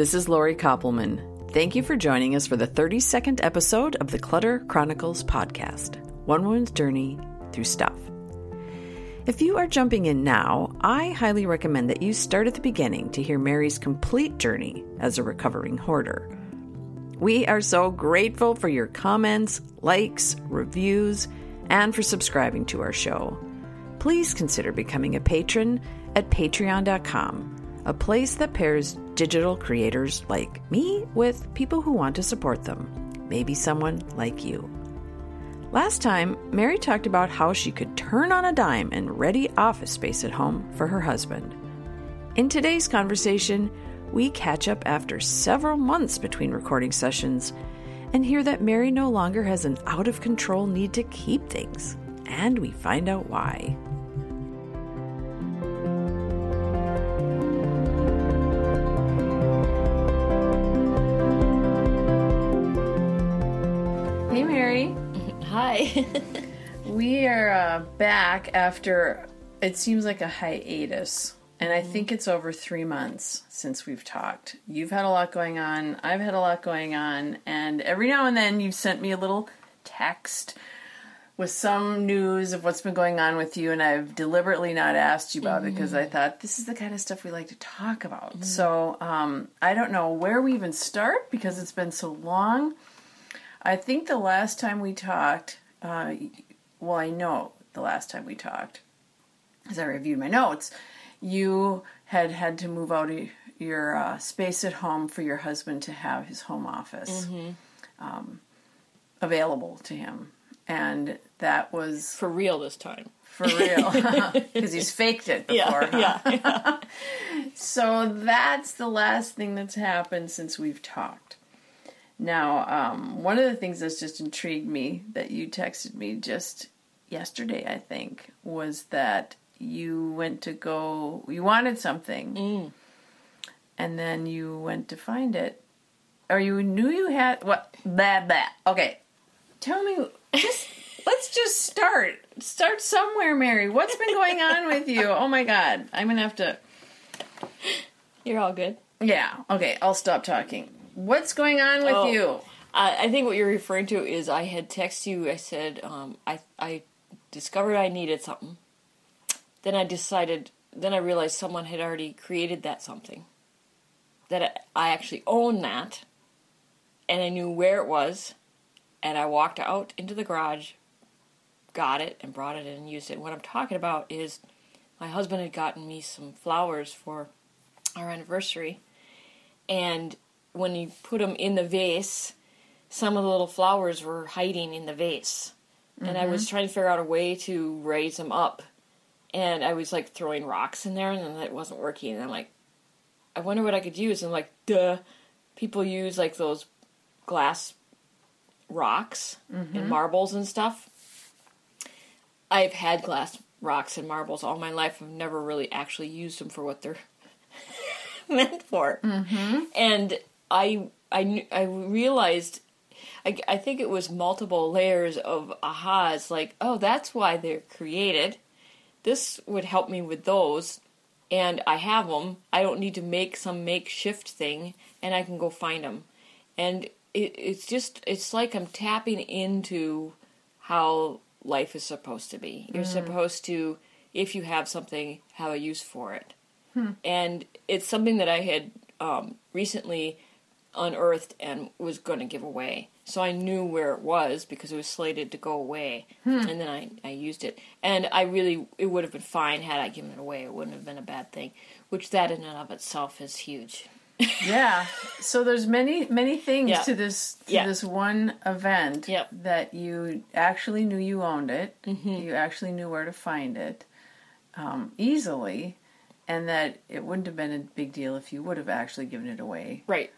This is Lori Koppelman. Thank you for joining us for the 32nd episode of the Clutter Chronicles podcast One Woman's Journey Through Stuff. If you are jumping in now, I highly recommend that you start at the beginning to hear Mary's complete journey as a recovering hoarder. We are so grateful for your comments, likes, reviews, and for subscribing to our show. Please consider becoming a patron at patreon.com, a place that pairs digital creators like me with people who want to support them, maybe someone like you. Last time, Mary talked about how she could turn on a dime and ready office space at home for her husband. In today's conversation, we catch up after several months between recording sessions and hear that Mary no longer has an out of control need to keep things. And we find out why. We are uh, back after it seems like a hiatus. And I think it's over three months since we've talked. You've had a lot going on. I've had a lot going on. And every now and then you've sent me a little text with some news of what's been going on with you. And I've deliberately not asked you about it because I thought this is the kind of stuff we like to talk about. So um, I don't know where we even start because it's been so long. I think the last time we talked, uh, well, I know the last time we talked, as I reviewed my notes, you had had to move out of your uh, space at home for your husband to have his home office um, available to him. And that was For real this time. for real because he's faked it before. Yeah, huh? yeah. So that's the last thing that's happened since we've talked. Now, um, one of the things that's just intrigued me that you texted me just yesterday, I think, was that you went to go, you wanted something, and then you went to find it, or you knew you had what? Blah blah. Okay, tell me. Just let's just start. Start somewhere, Mary. What's been going on with you? Oh my God, I'm gonna have to. You're all good. Yeah. Okay, I'll stop talking. What's going on with Oh. you? I, I think what you're referring to is I had texted you. I said um, I I discovered I needed something. Then I decided. Then I realized someone had already created that something. That I, I actually own that, and I knew where it was, and I walked out into the garage, got it, and brought it in and used it. What I'm talking about is my husband had gotten me some flowers for our anniversary, and when you put them in the vase, some of the little flowers were hiding in the vase. And I was mm-hmm. trying to figure out a way to raise them up. And I was like throwing rocks in there, and then it wasn't working. And I'm like, I wonder what I could use. And I'm like, duh. People use like those glass rocks and mm-hmm. marbles and stuff. I've had glass rocks and marbles all my life. I've never really actually used them for what they're meant for. Mm-hmm. And I I I realized I, I think it was multiple layers of ahas like oh that's why they're created. This would help me with those and I have them. I don't need to make some makeshift thing and I can go find them. And it, it's just it's like I'm tapping into how life is supposed to be. You're supposed to if you have something have a use for it and it's something that I had um, recently unearthed and was going to give away. So I knew where it was because it was slated to go away, and then I, I used it. And I really it would have been fine had I given it away. It wouldn't have been a bad thing, which that in and of itself is huge. Yeah. So there's many many things Yeah. to this to Yeah. this one event Yep. that you actually knew you owned it. Mm-hmm. You actually knew where to find it um, easily, and that it wouldn't have been a big deal if you would have actually given it away. Right.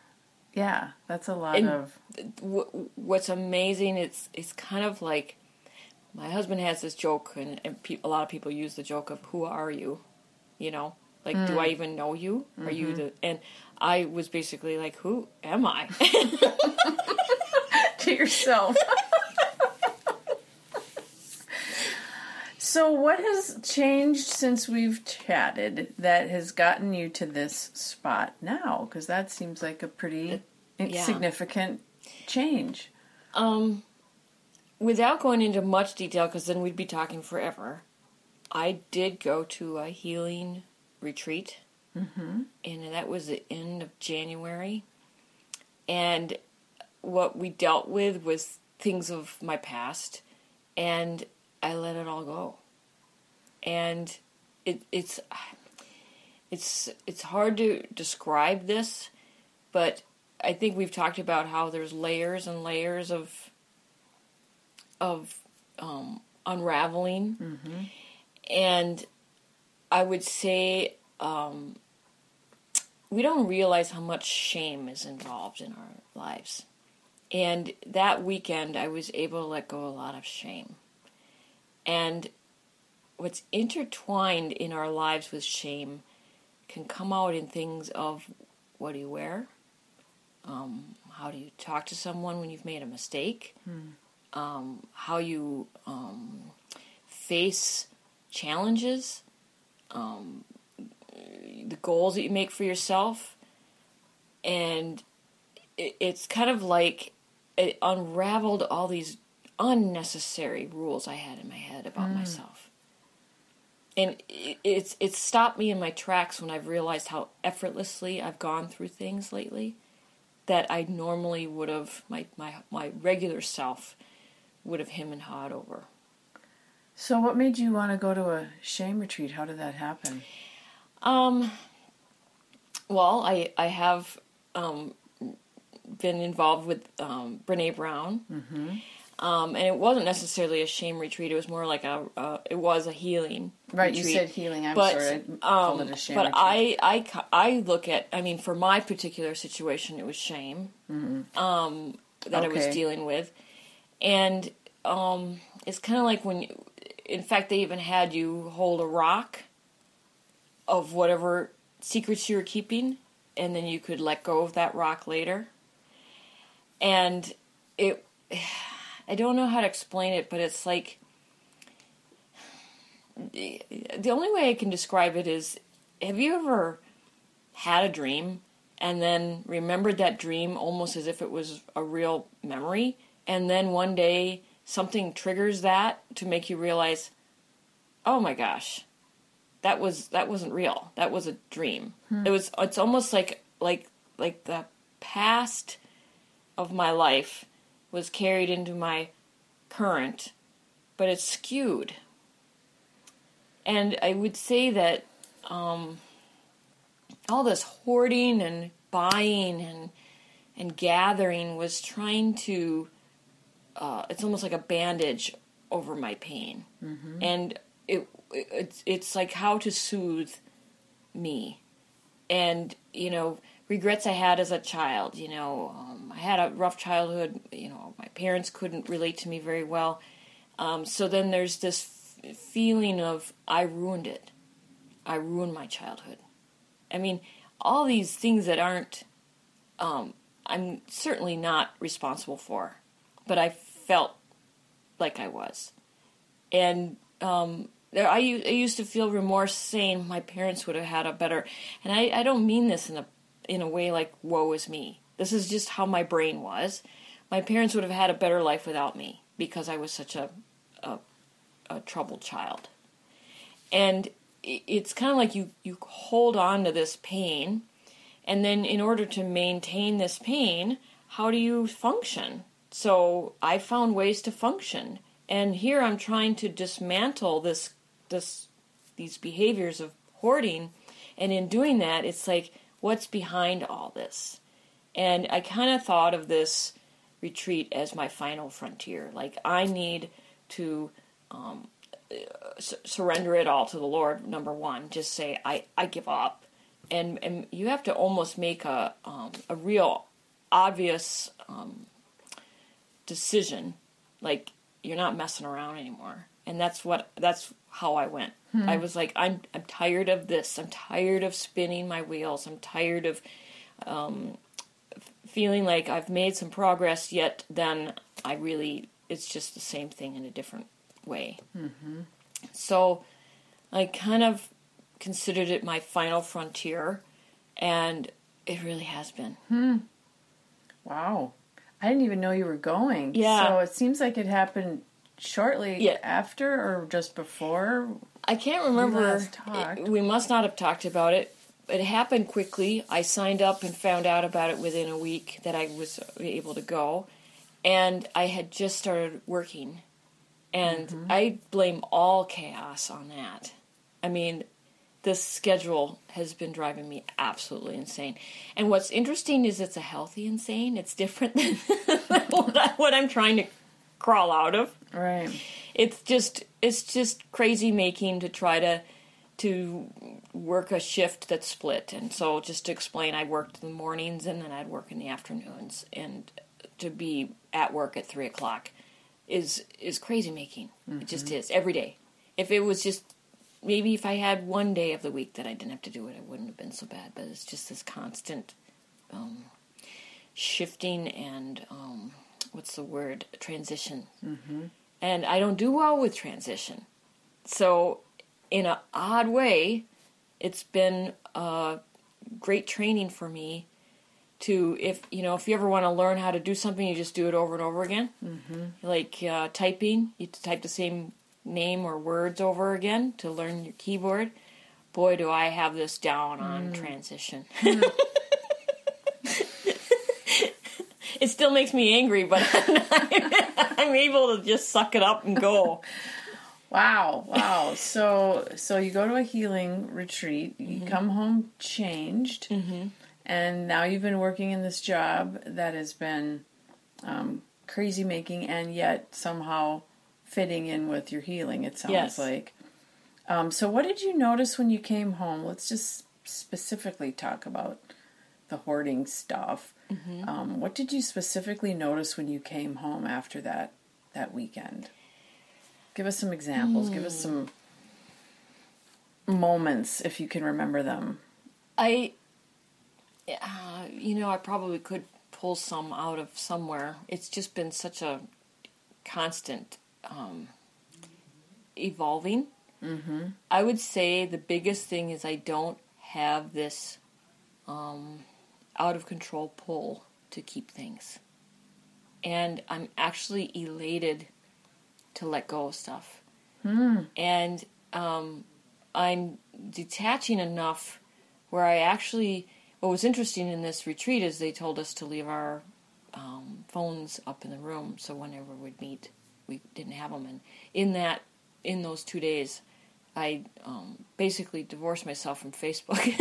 Yeah, that's a lot And- of w- what's amazing it's it's kind of like my husband has this joke and, and pe- a lot of people use the joke of who are you? You know? Like do i mm. even know you? Are you mm-hmm. the and i was basically like who am i? To yourself. So, what has changed since we've chatted that has gotten you to this spot now? Because that seems like a pretty yeah. significant change. Um, without going into much detail, because then we'd be talking forever, I did go to a healing retreat, Mm-hmm. and that was the end of January. And what we dealt with was things of my past, and I let it all go. And it, it's it's it's hard to describe this, but I think we've talked about how there's layers and layers of of um, unraveling, Mm-hmm. and I would say um, we don't realize how much shame is involved in our lives. And that weekend, I was able to let go a lot of shame. And what's intertwined in our lives with shame can come out in things of what do you wear? Um, how do you talk to someone when you've made a mistake? Um, how you um, face challenges? Um, the goals that you make for yourself? And it, it's kind of like it unraveled all these unnecessary rules I had in my head about myself. And it, it's it's stopped me in my tracks when I've realized how effortlessly I've gone through things lately that I normally would have my my my regular self would have him and hawed over. So, what made you want to go to a shame retreat? How did that happen? Um, well, I I have um, been involved with um, Brene Brown, um, and it wasn't necessarily a shame retreat. It was more like a uh, it was a healing. Right, you said healing. I'm but sorry, I called um, it a shame but retreat. I, I I look at I mean for my particular situation it was shame um, that I was Mm-hmm. Dealing with, and um, it's kind of like when you, in fact they even had you hold a rock of whatever secrets you were keeping, and then you could let go of that rock later. And it, I don't know how to explain it, but it's like the the only way I can describe it is have you ever had a dream and then remembered that dream almost as if it was a real memory? And then one day something triggers that to make you realize oh my gosh that was that wasn't real. That was a dream. Hmm. It was it's almost like like like the past of my life was carried into my current but it's skewed. And I would say that um, all this hoarding and buying and and gathering was trying to. Uh, it's almost like a bandage over my pain, and it, it it's it's like how to soothe me, and you know regrets I had as a child. You know, um, I had a rough childhood. You know, my parents couldn't relate to me very well. Um, so then there's this f- feeling of I ruined it. I ruined my childhood. I mean, all these things that aren't, um, I'm certainly not responsible for, but I felt like I was. And um, there, I, I used to feel remorse saying my parents would have had a better, and I, I don't mean this in a, in a way like, woe is me. This is just how my brain was. My parents would have had a better life without me because I was such a, a, a troubled child. And it's kind of like you, you hold on to this pain, and then in order to maintain this pain, how do you function? So I found ways to function. And here I'm trying to dismantle this this these behaviors of hoarding and in doing that it's like what's behind all this? And I kind of thought of this retreat as my final frontier. Like I need to um, s- surrender it all to the Lord. Number one, just say I, I give up, and and you have to almost make a um, a real obvious um, decision, like you're not messing around anymore. And that's what that's how I went. Hmm. I was like, I'm I'm tired of this. I'm tired of spinning my wheels. I'm tired of um, feeling like I've made some progress, yet then I really it's just the same thing in a different way. Mm-hmm. So I kind of considered it my final frontier, and it really has been. Hmm. Wow. I didn't even know you were going. Yeah. So it seems like it happened shortly Yeah. after or just before. I can't remember. it- we must not have talked about it. It happened quickly. I signed up and found out about it within a week that I was able to go. And I had just started working. And Mm-hmm. I blame all chaos on that. I mean, this schedule has been driving me absolutely insane. And what's interesting is it's a healthy insane. It's different than what, I, what I'm trying to crawl out of. Right. it's just it's just crazy making to try to to work a shift that's split. And so just to explain i worked in the mornings and then i'd work in the afternoons. And to be at work at three o'clock is is crazy making. It just is every day. If it was just maybe if i had one day of the week that i didn't have to do it it wouldn't have been so bad. But it's just this constant um, shifting and um, what's the word transition and I don't do well with transition. So, in an odd way, it's been uh, great training for me to if you know if you ever want to learn how to do something, you just do it over and over again. Mm-hmm. Like uh, typing, you type the same name or words over again to learn your keyboard. Boy, do I have this down on transition. it still makes me angry, but I'm able to just suck it up and go. Wow, wow. so so you go to a healing retreat, you Mm-hmm. come home changed, and now you've been working in this job that has been um, crazy making and yet somehow fitting in with your healing, it sounds Yes. like. Um, so what did you notice when you came home? Let's just specifically talk about the hoarding stuff. Mm-hmm. Um, what did you specifically notice when you came home after that that weekend? Give us some examples. Give us some moments if you can remember them. I, uh, you know, I probably could pull some out of somewhere. It's just been such a constant um, evolving. Mm-hmm. I would say the biggest thing is I don't have this um, out of control pull to keep things. And I'm actually elated to let go of stuff. And um, I'm detaching enough where I actually. What was interesting in this retreat is they told us to leave our um, phones up in the room, so whenever we'd meet, we didn't have them. And in that, in those two days, I um, basically divorced myself from Facebook,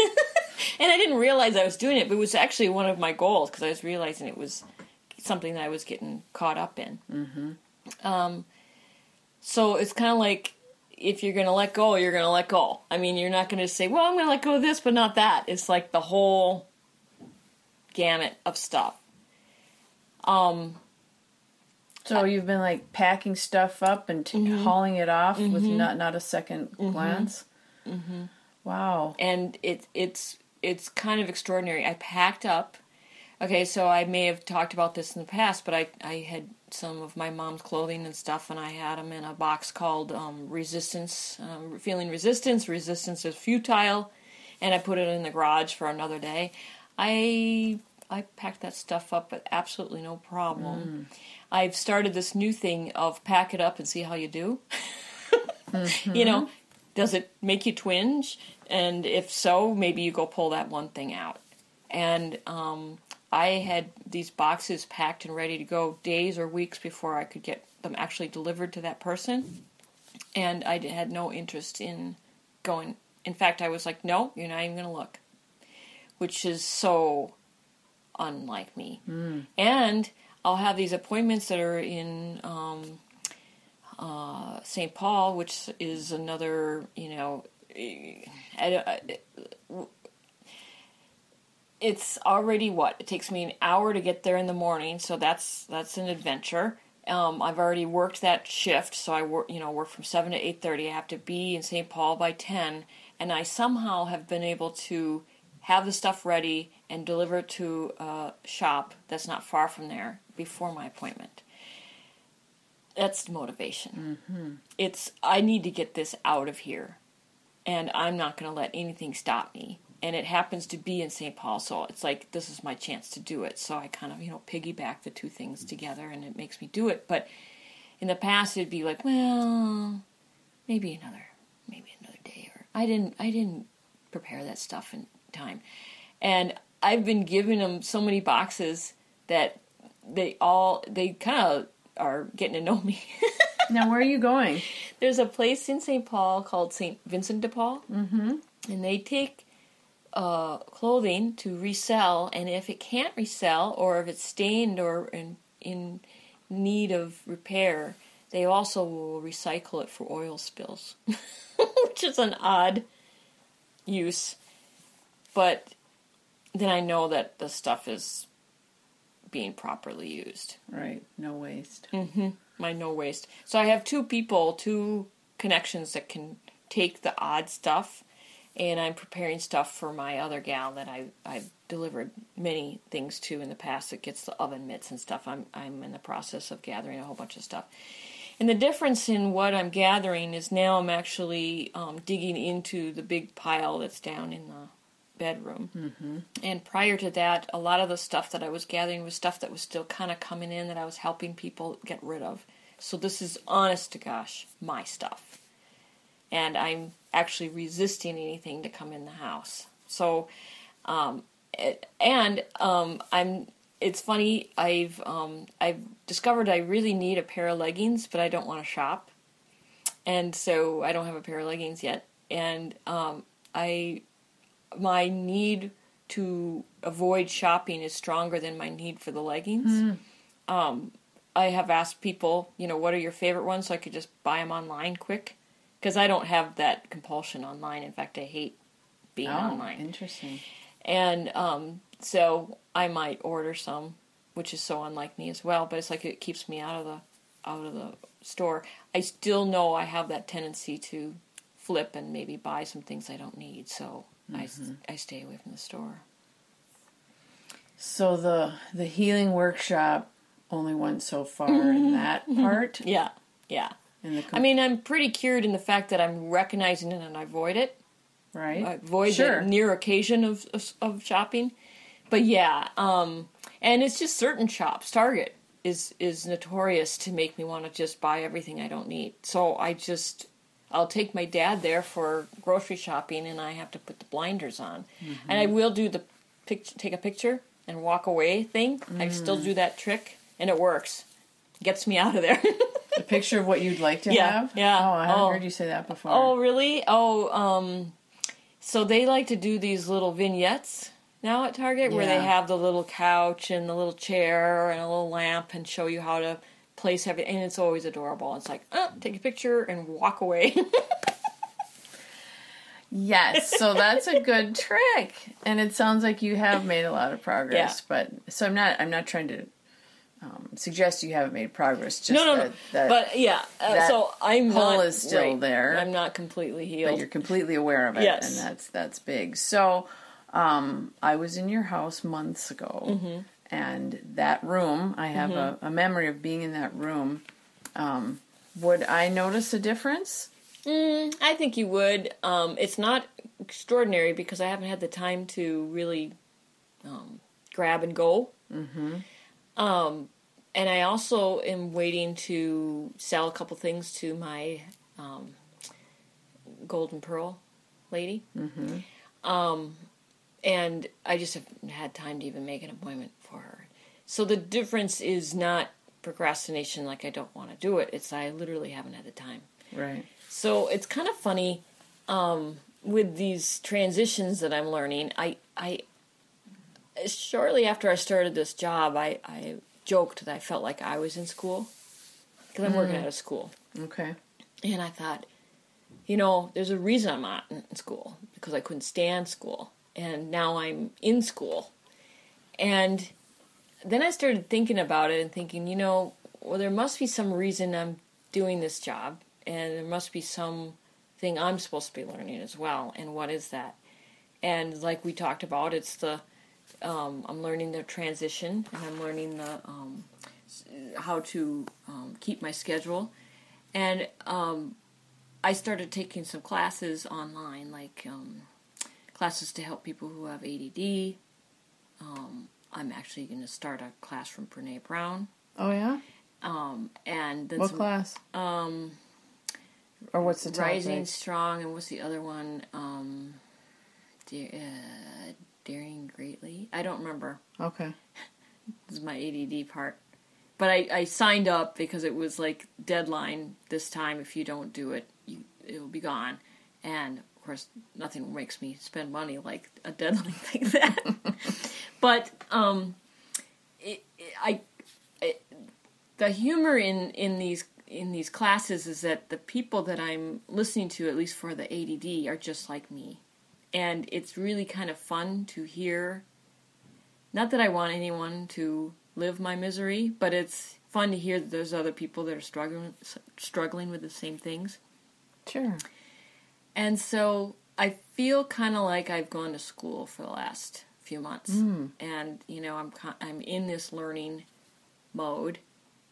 and I didn't realize I was doing it. But it was actually one of my goals because I was realizing it was something that I was getting caught up in. Mm-hmm. Um, so it's kind of like if you're going to let go, you're going to let go. I mean, you're not going to say, "Well, I'm going to let go of this, but not that." It's like the whole gamut of stuff. Um, So you've been like packing stuff up and t- Mm-hmm. hauling it off with not not a 2nd glance. Mm-hmm. Wow. and it it's it's kind of extraordinary. I packed up. Okay, so I may have talked about this in the past, but I I had some of my mom's clothing and stuff, and I had them in a box called um, "Resistance," um, feeling resistance. Resistance is futile, and I put it in the garage for another day. I I packed that stuff up with absolutely no problem. I've started this new thing of pack it up and see how you do. You know, does it make you twinge? And if so, maybe you go pull that one thing out. And um, I had these boxes packed and ready to go days or weeks before I could get them actually delivered to that person. And I had no interest in going. In fact, I was like, no, you're not even going to look. Which is so unlike me. And I'll have these appointments that are in um, uh, St. Paul, which is another, you know, it's already what it takes me an hour to get there in the morning, so that's that's an adventure. Um, I've already worked that shift, so I work, you know, work from seven to eight thirty. I have to be in St. Paul by ten, and I somehow have been able to have the stuff ready and deliver it to a shop that's not far from there before my appointment. That's the motivation. Mm-hmm. It's I need to get this out of here, and I'm not going to let anything stop me. And it happens to be in St. Paul, so it's like this is my chance to do it. So I kind of you know piggyback the two things together, and it makes me do it. But in the past, it'd be like, well, maybe another, maybe another day, or I didn't, I didn't prepare that stuff in time, and I've been giving them so many boxes that they all they kind of are getting to know me. now, where are you going? There's a place in St. Paul called St. Vincent de Paul, mm-hmm. and they take uh, clothing to resell, and if it can't resell, or if it's stained or in, in need of repair, they also will recycle it for oil spills, which is an odd use. But then I know that the stuff is being properly used. Right, no waste. Mm-hmm. My no waste. So I have two people, two connections that can take the odd stuff, and I'm preparing stuff for my other gal that I I've delivered many things to in the past that gets the oven mitts and stuff. I'm I'm in the process of gathering a whole bunch of stuff. And the difference in what I'm gathering is now I'm actually um, digging into the big pile that's down in the bedroom. Mm-hmm. And prior to that, a lot of the stuff that I was gathering was stuff that was still kind of coming in that I was helping people get rid of. So this is honest to gosh, my stuff. And I'm actually resisting anything to come in the house. So, um, it, and um, I'm. It's funny. I've um, I've discovered I really need a pair of leggings, but I don't want to shop, and so I don't have a pair of leggings yet. And um, I my need to avoid shopping is stronger than my need for the leggings. Mm. Um, I have asked people, you know, what are your favorite ones, so I could just buy them online quick, because I don't have that compulsion online. In fact, I hate being oh, online. Interesting. And um, so I might order some, which is so unlike me as well. But it's like it keeps me out of the out of the store. I still know I have that tendency to flip and maybe buy some things I don't need. So mm-hmm. I, I stay away from the store. So the the healing workshop only went so far in mm-hmm. that mm-hmm. part. Yeah, yeah. Com- I mean, I'm pretty cured in the fact that I'm recognizing it and I avoid it. Right. I avoid sure. the near occasion of, of, of shopping. But yeah, um, and it's just certain shops. Target is is notorious to make me want to just buy everything I don't need. So I just I'll take my dad there for grocery shopping, and I have to put the blinders on. Mm-hmm. And I will do the pic- take a picture and walk away thing. Mm. I still do that trick, and it works. Gets me out of there. a picture of what you'd like to yeah, have. Yeah. Oh, I haven't oh. heard you say that before. Oh, really? Oh, um, so they like to do these little vignettes now at Target yeah. where they have the little couch and the little chair and a little lamp and show you how to place everything, and it's always adorable. It's like, oh, take a picture and walk away. yes, so that's a good trick, and it sounds like you have made a lot of progress. Yeah. But so I'm not. I'm not trying to um, suggest you haven't made progress. Just no, no, that, no. That, but yeah, uh, so I'm pull not, is still right, there. I'm not completely healed, but you're completely aware of it, yes. and that's that's big. So um, I was in your house months ago, mm-hmm and that room, I have mm-hmm. a, a, memory of being in that room. Um, would I notice a difference? Mm, I think you would. Um, it's not extraordinary because I haven't had the time to really um, grab and go. Mm-hmm. Um, and I also am waiting to sell a couple things to my um, Golden Pearl lady. Mm-hmm. And I just haven't had time to even make an appointment for her. So the difference is not procrastination, like I don't want to do it. It's I literally haven't had the time. Right. So it's kind of funny um, with these transitions that I'm learning. I I shortly after I started this job, I I joked that I felt like I was in school because I'm mm. working out of school. Okay. And I thought, you know, there's a reason I'm not in school because I couldn't stand school and now I'm in school. And then I started thinking about it and thinking, you know, well, there must be some reason I'm doing this job, and there must be some thing I'm supposed to be learning as well. And what is that? And like we talked about, it's the um, I'm learning the transition, and I'm learning the um, how to um, keep my schedule, and um, I started taking some classes online, like um, classes to help people who have ADD. Um, I'm actually going to start a class from Brene Brown, Oh yeah. um, and then What some, class? um, Or what's the topic? Rising Strong, and what's the other one? Um, uh, Daring Greatly. I don't remember. Okay. This is my ADD part. But I, I signed up because it was like deadline this time. If you don't do it, you, it'll be gone. And course, nothing makes me spend money like a deadline like that. but um, it, it, I, it, the humor in in these in these classes is that the people that I'm listening to, at least for the ADD, are just like me, and it's really kind of fun to hear not that I want anyone to live my misery, but it's fun to hear that there's other people that are struggling struggling with the same things. Sure. And so I feel kind of like I've gone to school for the last few months, and you know I'm I'm in this learning mode.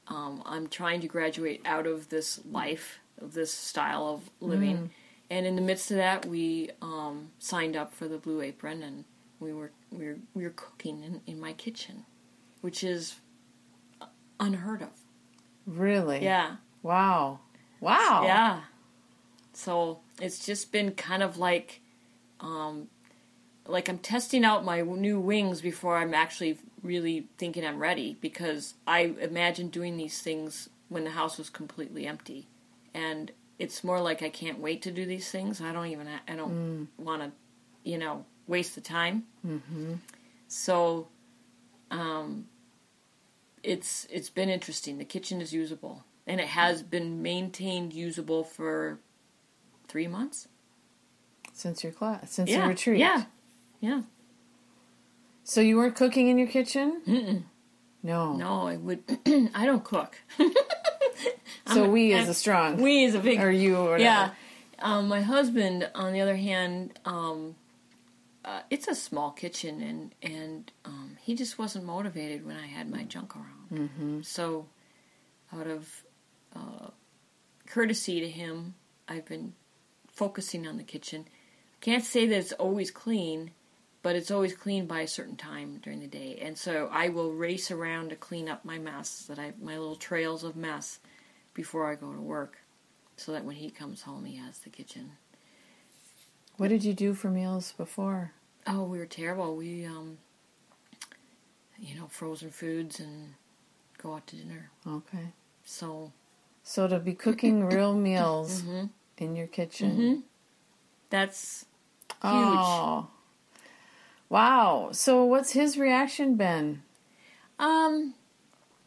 Um, I'm trying to graduate out of this life of this style of living, and in the midst of that, we um, signed up for the Blue Apron, and we were we were we were cooking in, in my kitchen, which is unheard of. Really? Yeah. Wow. Wow. Yeah. So it's just been kind of like, um, like I'm testing out my new wings before I'm actually really thinking I'm ready because I imagined doing these things when the house was completely empty, and it's more like I can't wait to do these things. I don't even I don't want to, you know, waste the time. Mm-hmm. So, um, it's it's been interesting. The kitchen is usable, and it has been maintained usable for three months. Since your class, since yeah, your retreat. yeah, yeah. So you weren't cooking in your kitchen? Mm-mm. No. No, I would. I don't cook. So I'm- we is a strong. We is a big. or you or. Yeah. Um, my husband, on the other hand, um, uh, it's a small kitchen, and and um, he just wasn't motivated when I had my junk around. Mm-hmm. So, out of uh, courtesy to him, I've been focusing on the kitchen. Can't say that it's always clean, but it's always clean by a certain time during the day, and so I will race around to clean up my mess that I my little trails of mess before I go to work so that when he comes home, he has the kitchen. What did you do for meals before? Oh, we were terrible. We, um, you know, frozen foods and go out to dinner. Okay. So So to be cooking real meals Mm-hmm. In your kitchen. that's Oh. Wow. So what's his reaction been? um,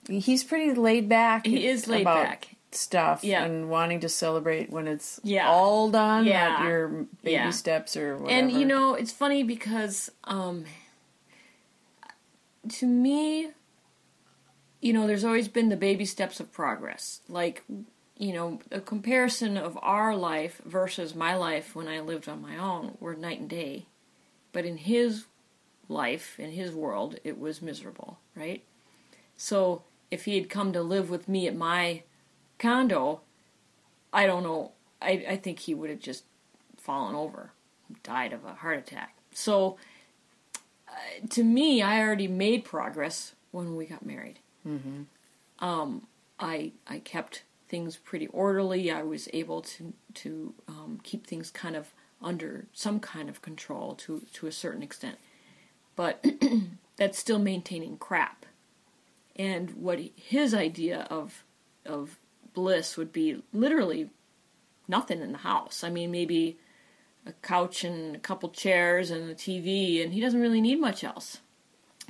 He's pretty laid back. he is laid about back. Stuff Yeah. and wanting to celebrate when it's Yeah. all done, Yeah. not your baby Yeah. steps or whatever. And you know, it's funny because um, to me, you know, there's always been the baby steps of progress. Like, you know, a comparison of our life versus my life when I lived on my own were night and day. But in his life, in his world, it was miserable, right? So if he had come to live with me at my condo, I don't know. I, I think he would have just fallen over, died of a heart attack. So, uh, to me, I already made progress when we got married. Mm-hmm. Um, I I kept things pretty orderly. I was able to to um, keep things kind of under some kind of control to to a certain extent, but that's still maintaining crap. And what he, his idea of of bliss would be literally nothing in the house. I mean, maybe a couch and a couple chairs and a TV, and he doesn't really need much else.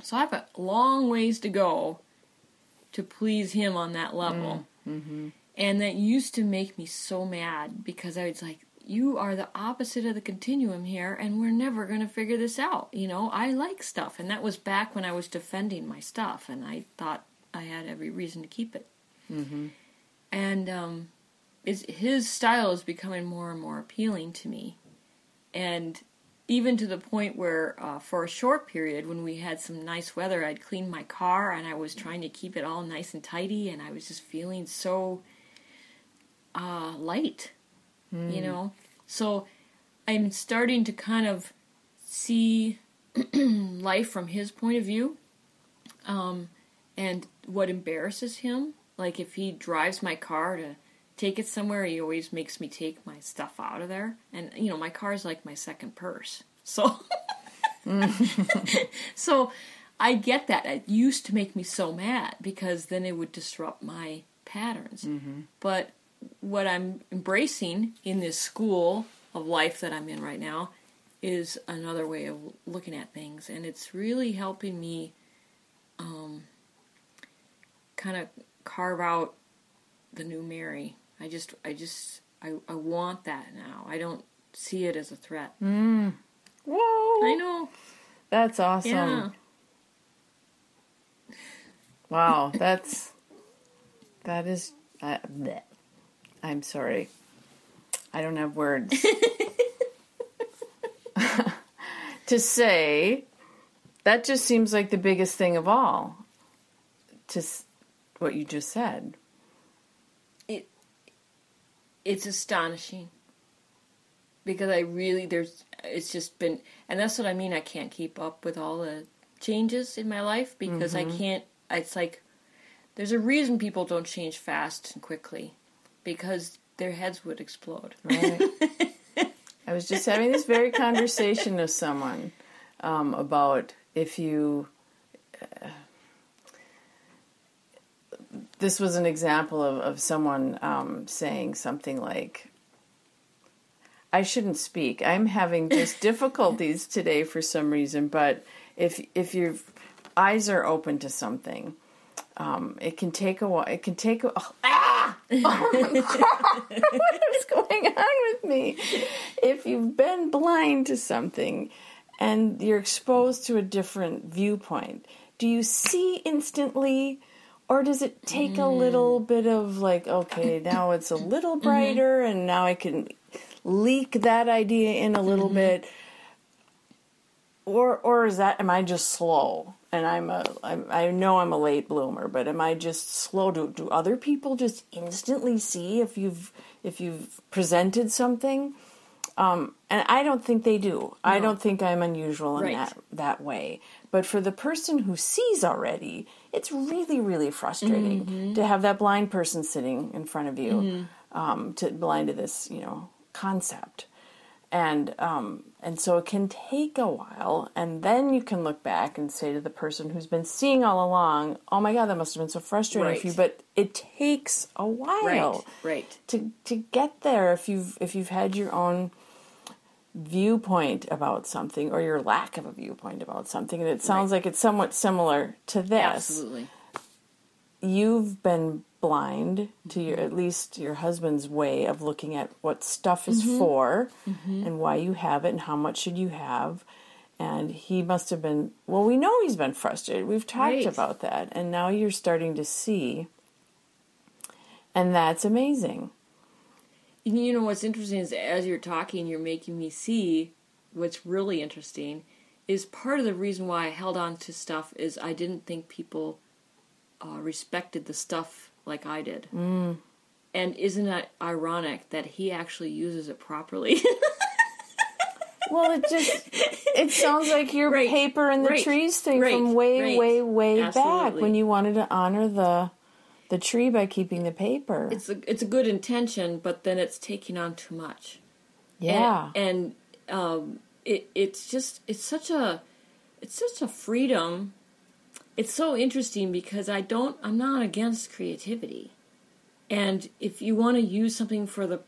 So I have a long ways to go to please him on that level. And that used to make me so mad because I was like, you are the opposite of the continuum here, and we're never going to figure this out. You know, I like stuff. And that was back when I was defending my stuff, and I thought I had every reason to keep it. And um, is his style is becoming more and more appealing to me, and even to the point where uh, for a short period when we had some nice weather i'd clean my car and i was trying to keep it all nice and tidy and i was just feeling so uh, light you know? So i'm starting to kind of see life from his point of view um, and what embarrasses him. Like if he drives my car to take it somewhere he always makes me take my stuff out of there. And you know my car is like my second purse. So so i get that. It used to make me so mad because then it would disrupt my patterns. But what i'm embracing in this school of life that i'm in right now is another way of looking at things and it's really helping me um, kind of carve out the new Mary. I just, I just, I, I want that now. I don't see it as a threat. Whoa. I know. That's awesome. Yeah. Wow, that's that is. Uh, bleh. I'm sorry. I don't have words to say. That just seems like the biggest thing of all. To s- what you just said. It, it's astonishing because I really there's it's just been and that's what I mean I can't keep up with all the changes in my life because I mm-hmm. can't it's like there's a reason people don't change fast and quickly because their heads would explode. Right. I was just having this very conversation with someone um, about if you. Uh, this was an example of, of someone um, saying something like, I shouldn't speak. I'm having just difficulties today for some reason, but if if your eyes are open to something, um, it can take a while. It can take a. Oh, ah! What is going on with me? If you've been blind to something and you're exposed to a different viewpoint, do you see instantly? Or does it take a little mm. bit of like, okay, now it's a little mm-hmm. brighter and now I can leak that idea in a little mm-hmm. bit? Or or is that am I just slow? And I'm a I'm, I know I'm a late bloomer, but am I just slow? Do do other people just instantly see if you've if you've presented something? Um, and I don't think they do. I don't think I'm unusual in Right. that that way. But for the person who sees already, it's really really frustrating to have that blind person sitting in front of you, um, to blind to this you know concept, and um, and so it can take a while, and then you can look back and say to the person who's been seeing all along, "Oh my God, that must have been so frustrating for you." But it takes a while Right, right. to to get there if you've if you've had your own viewpoint about something or your lack of a viewpoint about something and it sounds like it's somewhat similar to this Absolutely. you've been blind to your mm-hmm. at least your husband's way of looking at what stuff is mm-hmm. for mm-hmm. and why you have it and how much should you have. And he must have been well we know he's been frustrated. We've talked Right. about that. And now you're starting to see. And that's amazing. And you know what's interesting is as you're talking, you're making me see what's really interesting is part of the reason why I held on to stuff is I didn't think people uh, respected the stuff like I did. Mm. And isn't it ironic that he actually uses it properly? Well, it just it sounds like your Right, paper and the right, trees thing right, from way, way, way back when you wanted to honor the the tree by keeping the paper. it's a it's a good intention, but then it's taking on too much. yeah, and, and um, it it's just it's such a it's such a freedom. It's so interesting because I don't I'm not against creativity, and if you want to use something for the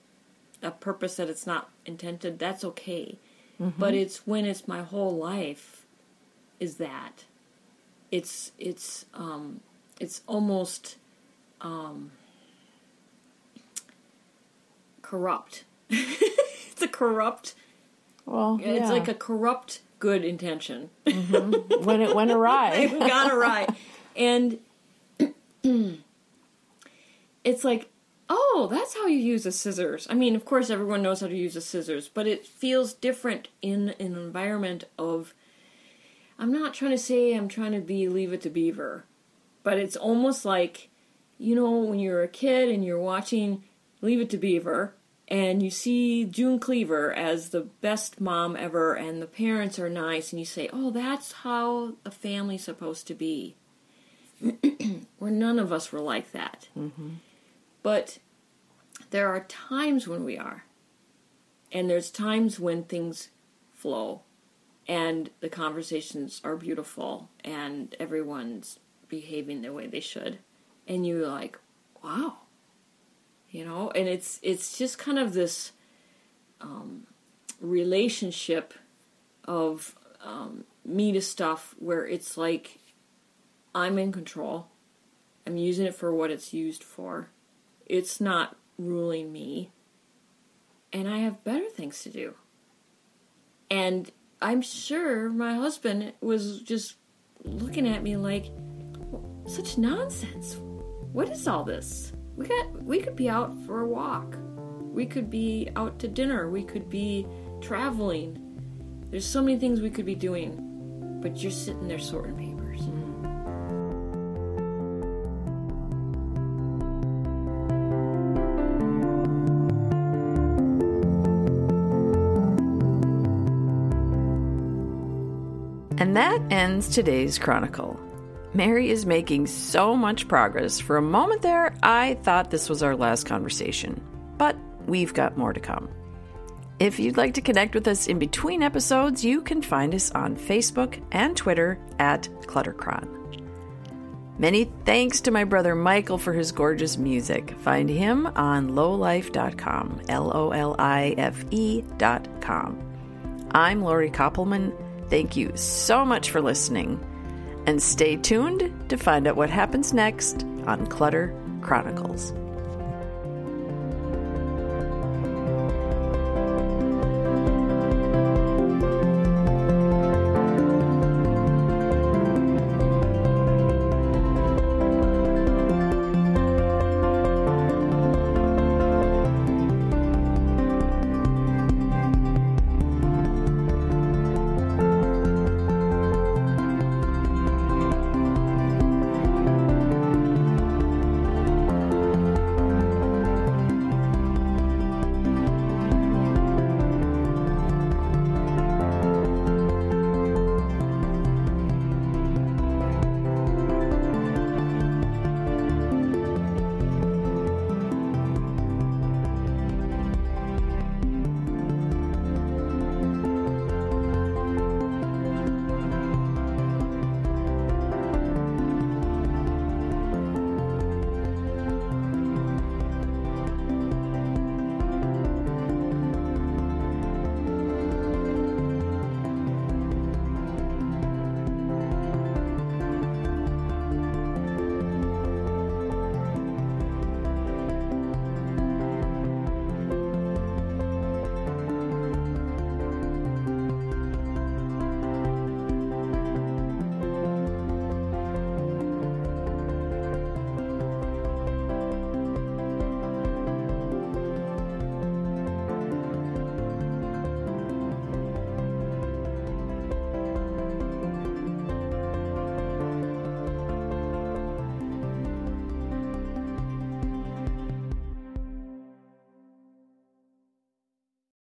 a purpose that it's not intended, that's okay. But it's when it's my whole life is that it's it's um it's almost um corrupt. it's a corrupt well, yeah. it's like a corrupt good intention. Mm-hmm. when it went awry. it got awry. And it's like oh, that's how you use a scissors. I mean, of course, everyone knows how to use a scissors, but it feels different in an environment of. I'm not trying to say I'm trying to be Leave It to Beaver, but it's almost like, you know, when you're a kid and you're watching Leave It to Beaver, and you see June Cleaver as the best mom ever, and the parents are nice, and you say, oh, that's how a family's supposed to be. Where none of us were like that. Mm-hmm. But there are times when we are. And there's times when things flow and the conversations are beautiful and everyone's behaving the way they should. And you're like, wow. You know, and it's it's just kind of this um, relationship of um, me to stuff where it's like I'm in control. I'm using it for what it's used for it's not ruling me. And I have better things to do. And I'm sure my husband was just looking at me like, such nonsense. What is all this? We got we could be out for a walk. We could be out to dinner. We could be traveling. There's so many things we could be doing. But you're sitting there sorting papers. And that ends today's chronicle. Mary is making so much progress. For a moment there, I thought this was our last conversation, but we've got more to come. If you'd like to connect with us in between episodes, you can find us on Facebook and Twitter at Cluttercron. Many thanks to my brother Michael for his gorgeous music. Find him on lolife.com, L O L I F E.com. I'm Lori Koppelman. Thank you so much for listening. And stay tuned to find out what happens next on Clutter Chronicles.